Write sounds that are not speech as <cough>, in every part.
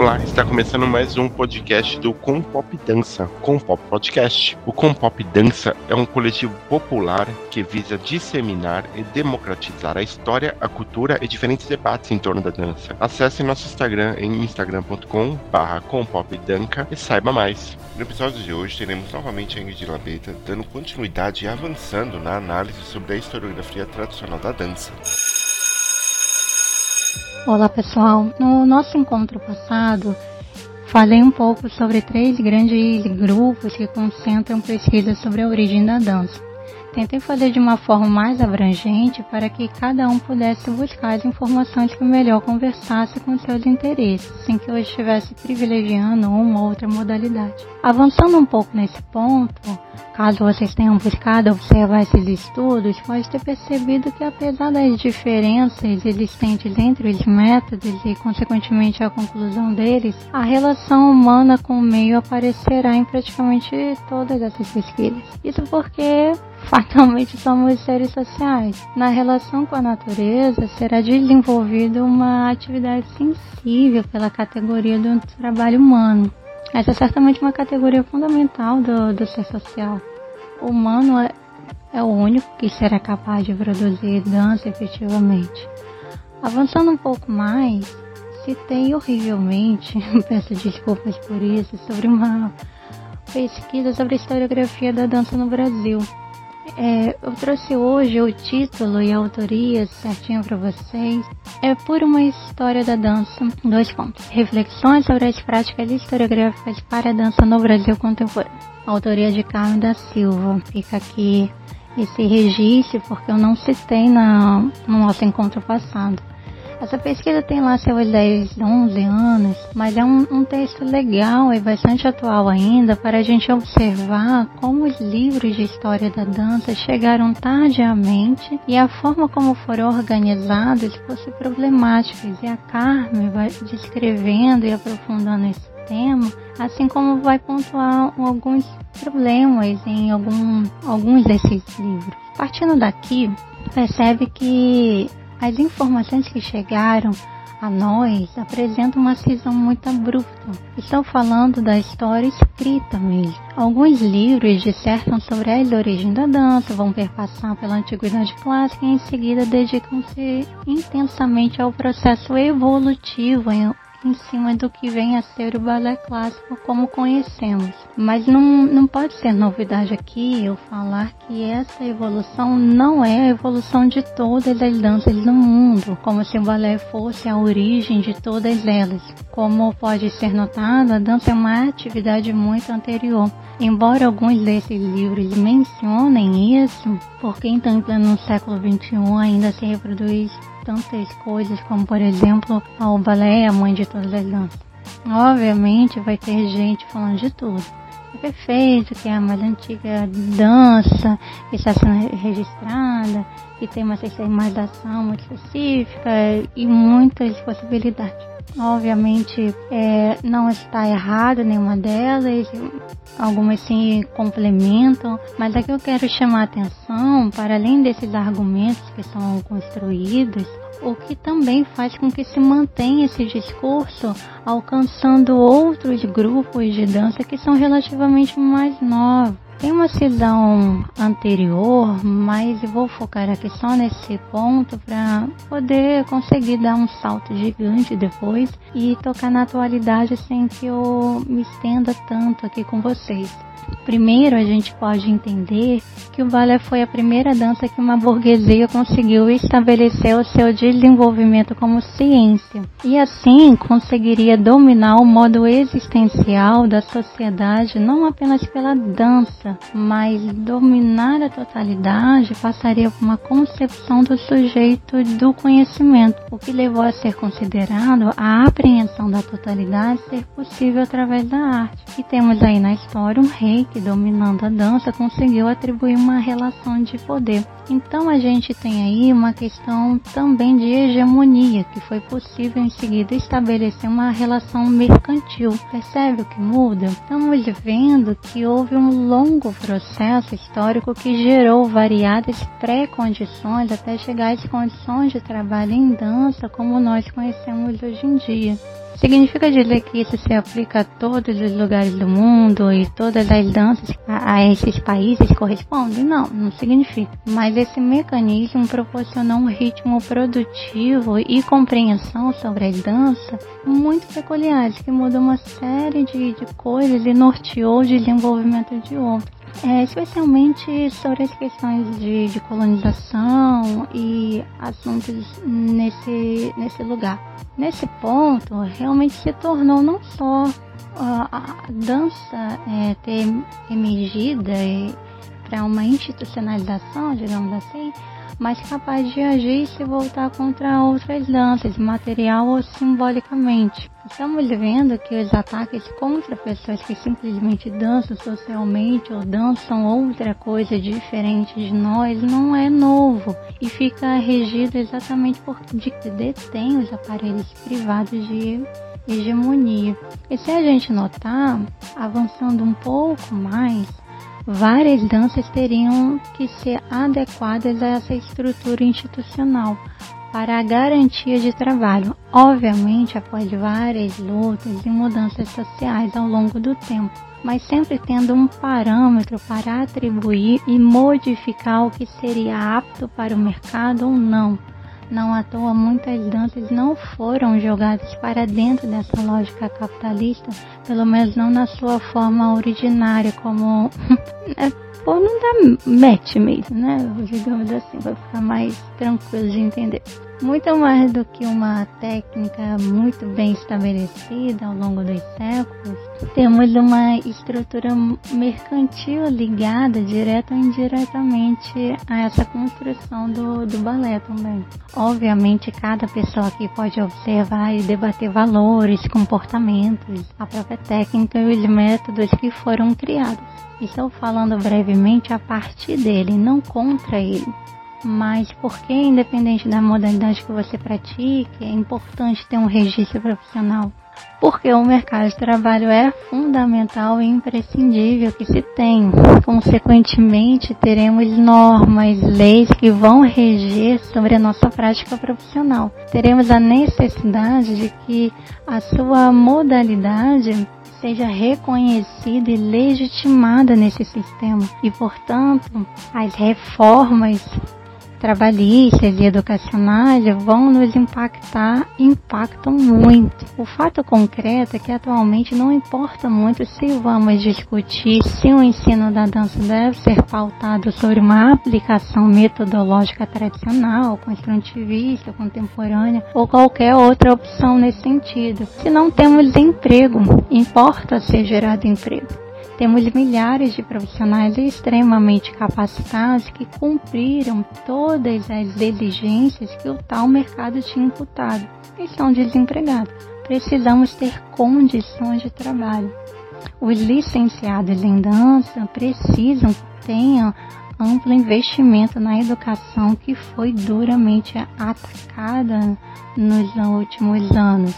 Olá, está começando mais um podcast do Com Pop Dança, Com Pop Podcast. O Com Pop Dança é um coletivo popular que visa disseminar e democratizar a história, a cultura e diferentes debates em torno da dança. Acesse nosso Instagram em instagram.com/compopdanca e saiba mais. No episódio de hoje teremos novamente a Ingrid Labeta dando continuidade e avançando na análise sobre a historiografia tradicional da dança. Olá pessoal, no nosso encontro passado falei um pouco sobre três grandes grupos que concentram pesquisas sobre a origem da dança. Tentei fazer de uma forma mais abrangente para que cada um pudesse buscar as informações que melhor conversasse com seus interesses, sem que eu estivesse privilegiando uma ou outra modalidade. Avançando um pouco nesse ponto, Caso vocês tenham buscado observar esses estudos, pode ter percebido que apesar das diferenças existentes entre os métodos e, consequentemente, a conclusão deles, a relação humana com o meio aparecerá em praticamente todas essas pesquisas. Isso porque fatalmente somos seres sociais. Na relação com a natureza, será desenvolvida uma atividade sensível pela categoria do trabalho humano. Essa é certamente uma categoria fundamental do, do ser social. O humano é, é o único que será capaz de produzir dança efetivamente. Avançando um pouco mais, citei horrivelmente, <laughs> peço desculpas por isso, sobre uma pesquisa sobre a historiografia da dança no Brasil. É, eu trouxe hoje o título e a autoria certinho para vocês. É por uma história da dança. Dois pontos. Reflexões sobre as práticas historiográficas para a dança no Brasil contemporâneo. Autoria de Carmen da Silva. Fica aqui esse registro porque eu não citei na, no nosso encontro passado. Essa pesquisa tem lá seus 10, 11 anos, mas é um, um, texto legal e bastante atual ainda para a gente observar como os livros de história da dança chegaram tardiamente e a forma como foram organizados fosse problemáticas. E a Carmen vai descrevendo e aprofundando esse tema, assim como vai pontuar alguns problemas em algum, alguns desses livros. Partindo daqui, percebe que as informações que chegaram a nós apresentam uma cisão muito abrupta. Estou falando da história escrita mesmo. Alguns livros dissertam sobre a origem da dança, vão perpassar pela antiguidade clássica e em seguida dedicam-se intensamente ao processo evolutivo em cima do que vem a ser o balé clássico como conhecemos. Mas não, não pode ser novidade aqui eu falar que essa evolução não é a evolução de todas as danças do mundo, como se o balé fosse a origem de todas elas. Como pode ser notado, a dança é uma atividade muito anterior. Embora alguns desses livros mencionem isso, porque então em pleno século XXI ainda se reproduz tantas coisas, como por exemplo, o balé é a mãe de todas as danças. Obviamente vai ter gente falando de tudo. É perfeito, que é a mais antiga dança, que está sendo registrada, que tem uma sistematização muito específica e muitas possibilidades. Obviamente é, não está errado nenhuma delas, algumas se complementam, mas aqui eu quero chamar a atenção para além desses argumentos que são construídos, o que também faz com que se mantenha esse discurso alcançando outros grupos de dança que são relativamente mais novos. Tem uma cisão anterior, mas vou focar aqui só nesse ponto para poder conseguir dar um salto gigante depois e tocar na atualidade sem que eu me estenda tanto aqui com vocês. Primeiro, a gente pode entender que o balé foi a primeira dança que uma burguesia conseguiu estabelecer o seu desenvolvimento como ciência, e assim conseguiria dominar o modo existencial da sociedade não apenas pela dança, mas dominar a totalidade passaria por uma concepção do sujeito do conhecimento, o que levou a ser considerado a apreensão da totalidade ser possível através da arte. E temos aí na história um rei que dominando a dança conseguiu atribuir uma relação de poder. Então a gente tem aí uma questão também de hegemonia, que foi possível em seguida estabelecer uma relação mercantil. Percebe o que muda? Estamos vendo que houve um longo processo histórico que gerou variadas pré-condições até chegar às condições de trabalho em dança como nós conhecemos hoje em dia. Significa dizer que isso se aplica a todos os lugares do mundo e todas as danças a, a esses países correspondem? Não, não significa. Mas esse mecanismo proporcionou um ritmo produtivo e compreensão sobre as danças muito peculiares, que mudou uma série de, de coisas e norteou o desenvolvimento de outras. É, especialmente sobre as questões de, de colonização e assuntos nesse, nesse lugar. Nesse ponto, realmente se tornou não só a, a dança é, ter emergida para uma institucionalização, digamos assim, mas capaz de agir e se voltar contra outras danças, material ou simbolicamente. Estamos vendo que os ataques contra pessoas que simplesmente dançam socialmente ou dançam outra coisa diferente de nós não é novo e fica regido exatamente porque detém os aparelhos privados de hegemonia. E se a gente notar, avançando um pouco mais, várias danças teriam que ser adequadas a essa estrutura institucional para a garantia de trabalho, obviamente após várias lutas e mudanças sociais ao longo do tempo, mas sempre tendo um parâmetro para atribuir e modificar o que seria apto para o mercado ou não, não à toa, muitas danças não foram jogadas para dentro dessa lógica capitalista, pelo menos não na sua forma originária, como. <laughs> é, por não dar match mesmo, né? Digamos assim, para ficar mais tranquilo de entender muito mais do que uma técnica muito bem estabelecida ao longo dos séculos, temos uma estrutura mercantil ligada direta ou indiretamente a essa construção do, do balé também. Obviamente, cada pessoa aqui pode observar e debater valores, comportamentos, a própria técnica e os métodos que foram criados. Estou falando brevemente a partir dele, não contra ele mas porque, independente da modalidade que você pratique, é importante ter um registro profissional. Porque o mercado de trabalho é fundamental e imprescindível que se tem. Consequentemente, teremos normas, leis que vão reger sobre a nossa prática profissional. Teremos a necessidade de que a sua modalidade seja reconhecida e legitimada nesse sistema e, portanto, as reformas trabalhistas e educacionais vão nos impactar, impactam muito. O fato concreto é que atualmente não importa muito se vamos discutir se o ensino da dança deve ser pautado sobre uma aplicação metodológica tradicional, construtivista, contemporânea ou qualquer outra opção nesse sentido. Se não temos emprego, importa ser gerado emprego. Temos milhares de profissionais extremamente capacitados que cumpriram todas as exigências que o tal mercado tinha imputado e são desempregados. Precisamos ter condições de trabalho. Os licenciados em dança precisam tenham amplo investimento na educação que foi duramente atacada nos últimos anos.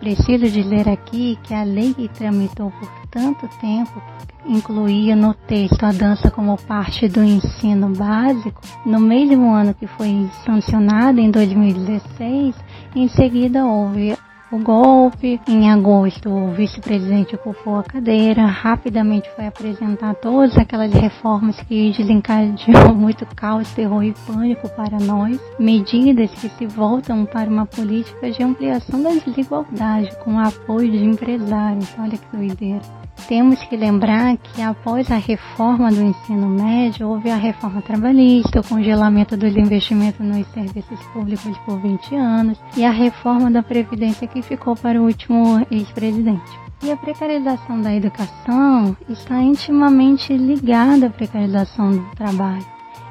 Preciso dizer aqui que a lei que tramitou por tanto tempo incluía no texto a dança como parte do ensino básico, no mesmo ano que foi sancionada, em 2016, em seguida houve o golpe. Em agosto, o vice-presidente ocupou a cadeira, rapidamente foi apresentar todas aquelas reformas que desencadeou <laughs> muito caos, terror e pânico para nós, medidas que se voltam para uma política de ampliação da desigualdade com o apoio de empresários. Olha que doideira. Temos que lembrar que após a reforma do ensino médio, houve a reforma trabalhista, o congelamento dos investimentos nos serviços públicos por 20 anos e a reforma da Previdência que ficou para o último ex-presidente. E a precarização da educação está intimamente ligada à precarização do trabalho.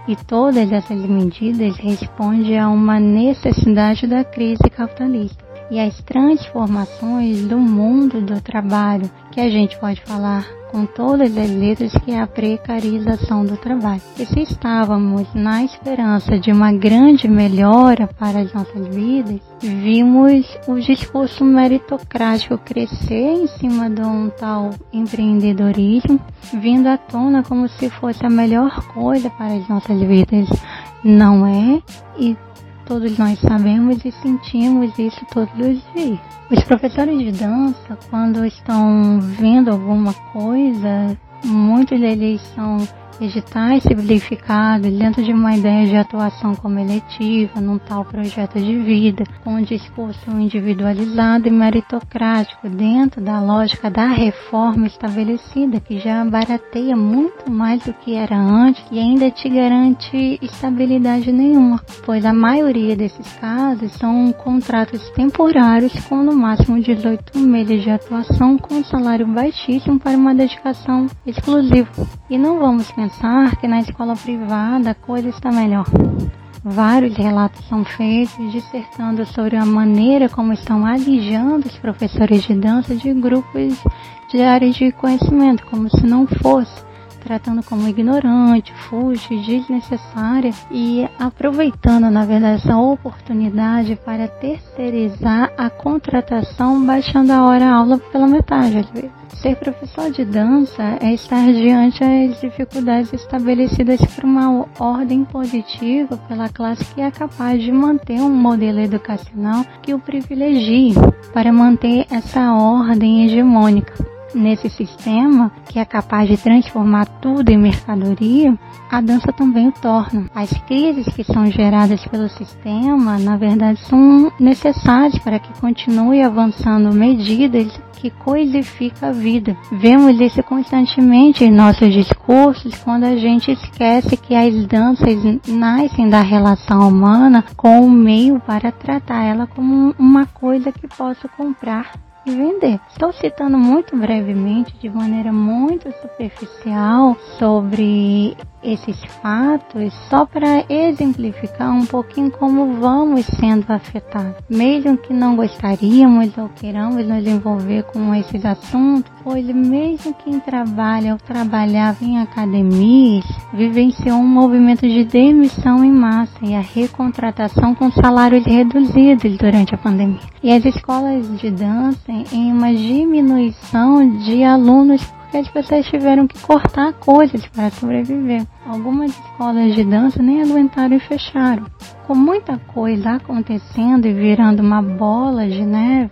E todas essas medidas respondem a uma necessidade da crise capitalista e as transformações do mundo do trabalho, que a gente pode falar com todas as letras que é a precarização do trabalho. E se estávamos na esperança de uma grande melhora para as nossas vidas, vimos o discurso meritocrático crescer em cima de um tal empreendedorismo, vindo à tona como se fosse a melhor coisa para as nossas vidas. Não é e todos nós sabemos e sentimos isso todos os dias. Os professores de dança, quando estão vendo alguma coisa, muitos deles são editais simplificados dentro de uma ideia de atuação como eletiva, num tal projeto de vida, com um discurso individualizado e meritocrático dentro da lógica da reforma estabelecida, que já barateia muito mais do que era antes e ainda te garante estabilidade nenhuma, pois a maioria desses casos são contratos temporários com no máximo 18 meses de atuação com salário baixíssimo para uma dedicação exclusiva. E não vamos pensar que na escola privada a coisa está melhor. Vários relatos são feitos dissertando sobre a maneira como estão alijando os professores de dança de grupos de áreas de conhecimento, como se não fosse tratando como ignorante, fútil, desnecessária e aproveitando, na verdade, essa oportunidade para terceirizar a contratação, baixando a hora-aula pela metade, às vezes. Ser professor de dança é estar diante as dificuldades estabelecidas por uma ordem positiva pela classe que é capaz de manter um modelo educacional que o privilegie para manter essa ordem hegemônica nesse sistema que é capaz de transformar tudo em mercadoria, a dança também o torna. As crises que são geradas pelo sistema, na verdade, são necessárias para que continue avançando medidas que coisifica a vida. Vemos isso constantemente em nossos discursos quando a gente esquece que as danças nascem da relação humana com o meio para tratar ela como uma coisa que posso comprar e vender. Estou citando muito brevemente, de maneira muito superficial, sobre esses fatos, só para exemplificar um pouquinho como vamos sendo afetados. Mesmo que não gostaríamos ou queiramos nos envolver com esses assuntos, pois mesmo quem trabalha ou trabalhava em academias vivenciou um movimento de demissão em massa e a recontratação com salários reduzidos durante a pandemia. E as escolas de dança em uma diminuição de alunos porque as pessoas tiveram que cortar coisas para sobreviver. Algumas escolas de dança nem aguentaram e fecharam. Com muita coisa acontecendo e virando uma bola de neve,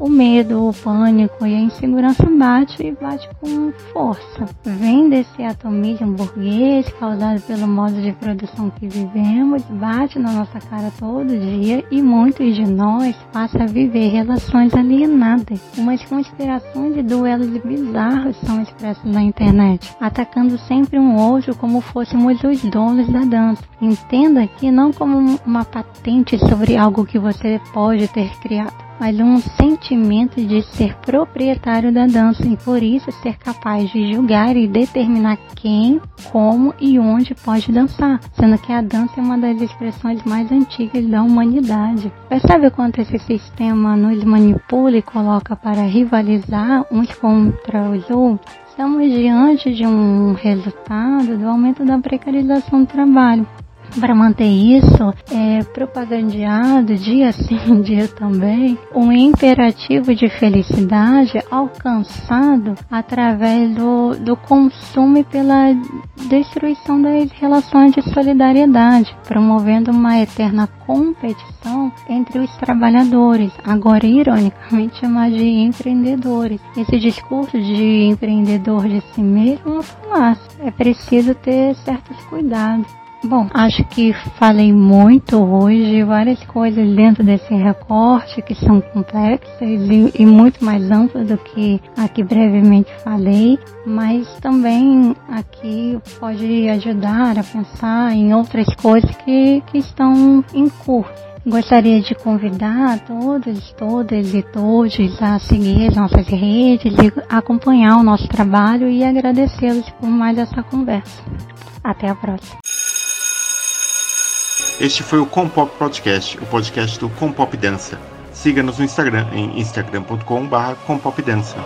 o medo, o pânico e a insegurança bate e bate com força. Vem desse atomismo burguês causado pelo modo de produção que vivemos, bate na nossa cara todo dia e muitos de nós passam a viver relações alienadas. Umas conspirações e duelos bizarros são expressos na internet, atacando sempre um outro como fôssemos os donos da dança. Entenda que não como uma patente sobre algo que você pode ter criado mas um sentimento de ser proprietário da dança e por isso ser capaz de julgar e determinar quem, como e onde pode dançar, sendo que a dança é uma das expressões mais antigas da humanidade. Percebe o quanto esse sistema nos manipula e coloca para rivalizar uns contra os outros? Estamos diante de um resultado do aumento da precarização do trabalho para manter isso é propagandeado dia sim, <laughs> dia também, um imperativo de felicidade alcançado através do, do consumo e pela destruição das relações de solidariedade, promovendo uma eterna competição entre os trabalhadores, agora ironicamente chamado de empreendedores. Esse discurso de empreendedor de si mesmo é uma falácia. É preciso ter certos cuidados. Bom, acho que falei muito hoje, várias coisas dentro desse recorte que são complexas e, e, muito mais amplas do que aqui brevemente falei, mas também aqui pode ajudar a pensar em outras coisas que, que estão em curso. Gostaria de convidar todos, todas e todos a seguir as nossas redes e acompanhar o nosso trabalho e agradecê-los por mais essa conversa. Até a próxima. Este foi o Compop Podcast, o podcast do Compop Dança. Siga-nos no Instagram em instagram.com/compopdança.